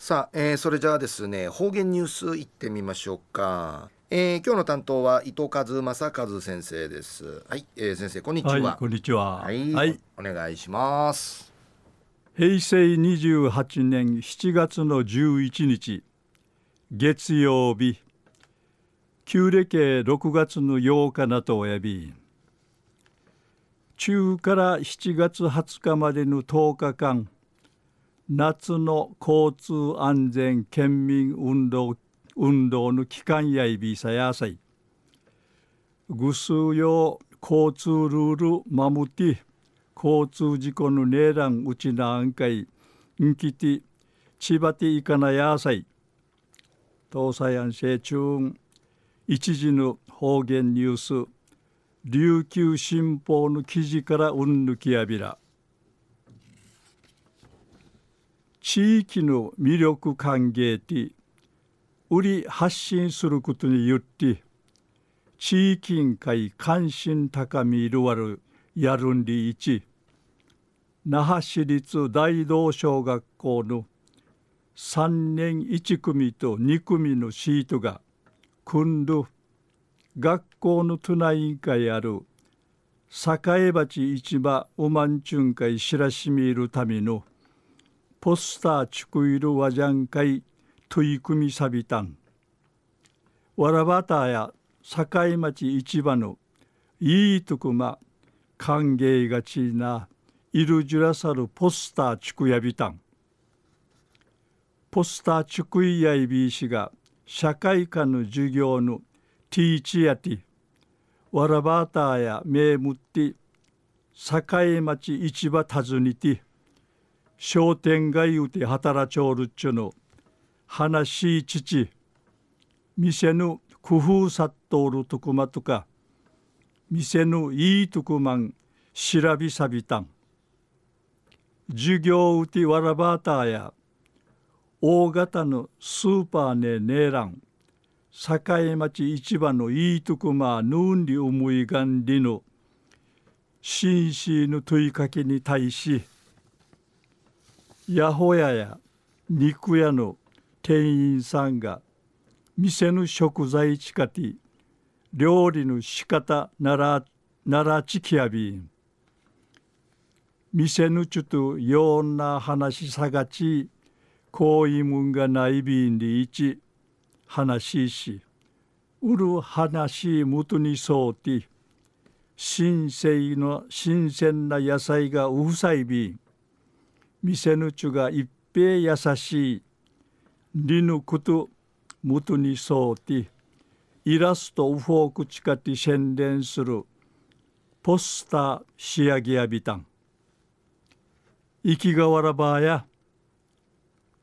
さあ、えー、それじゃあですね方言ニュースいってみましょうか、えー、今日の担当は伊藤和正和先生です。はい、えー、先生こんにちは、はい、こんにちは。はい、はい、お願いします。平成28年7月の11日月曜日旧暦6月の8日なとおやび。中から7月20日までの10日間夏の交通安全県民運動運動の期間やいびさやさい。ぐすよ交通ルール守って交通事故のねらんうちなんかいんきて千葉ていかなやさい。東西安成中一時の方言ニュース琉球新報の記事からうんぬきやびら。地域の魅力歓迎で売り発信することによって地域委員会関心高みいるわるやるんりいち那覇市立大道小学校の3年1組と2組のシートが組んど学校の都内委員会ある栄町市場おまんちゅん会知らしみるためのポスターチクイルワジャン会取り組みさびたんわらばたや境町市場のいいとくま歓迎がちないるじゅらさるポスターチクやびたんポスターチクイやいびいしが社会科の授業のティーチやてわらばたやめむって境町市場訪ねて商店街うて働ちょうるっちゅの。話し父店の工夫さっとるとくまとか店のいいとくまん調びさびたん。授業うてわらばたや大型のスーパーねねらん境町市場のいいとこまぬんり思いがんりの紳士の問いかけに対し八百屋や肉屋の店員さんが店の食材近て料理の仕方ならならちきやびん店のちゅとような話さがちこういうもんがないびんでいち話しうる話むとにそうて新鮮の新鮮な野菜がうふさいびん店のちゅが一平優しい。りぬことむとにそうてイラストウフォークチカティ宣伝する。ポスター仕上げやびたん。生きがわらばや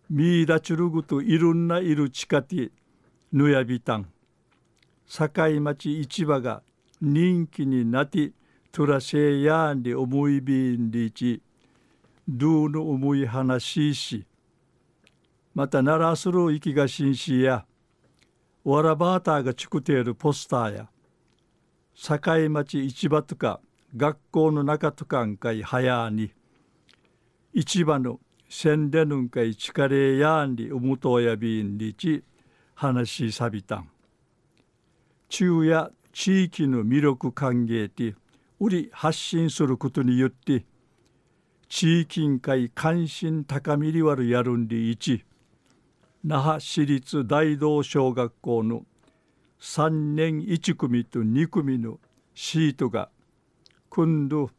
ミーダチュルグといろんないるチカティぬやびたん。境町市場が人気になってトラシェヤンで思いびんでいち。どうの思い話しまた奈良する生きがしんしやわらばーターがちくているポスターや境町市場とか学校の中とかんかいはやに市場の宣伝んかいちかれやんりうむとやびんりち話しさびたん。中や地域の魅力歓迎で売り発信することによって地域委員会関心高みりわるやるんり1那覇市立大道小学校の3年1組と2組のシートが今度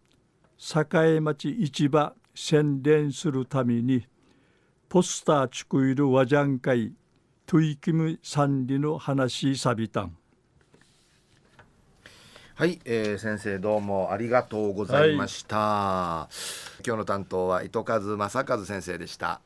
栄町市場宣伝するためにポスター作る和ジャン会トイキムさんりの話さびたん。はい、えー、先生どうもありがとうございました、はい、今日の担当は糸数正和先生でした。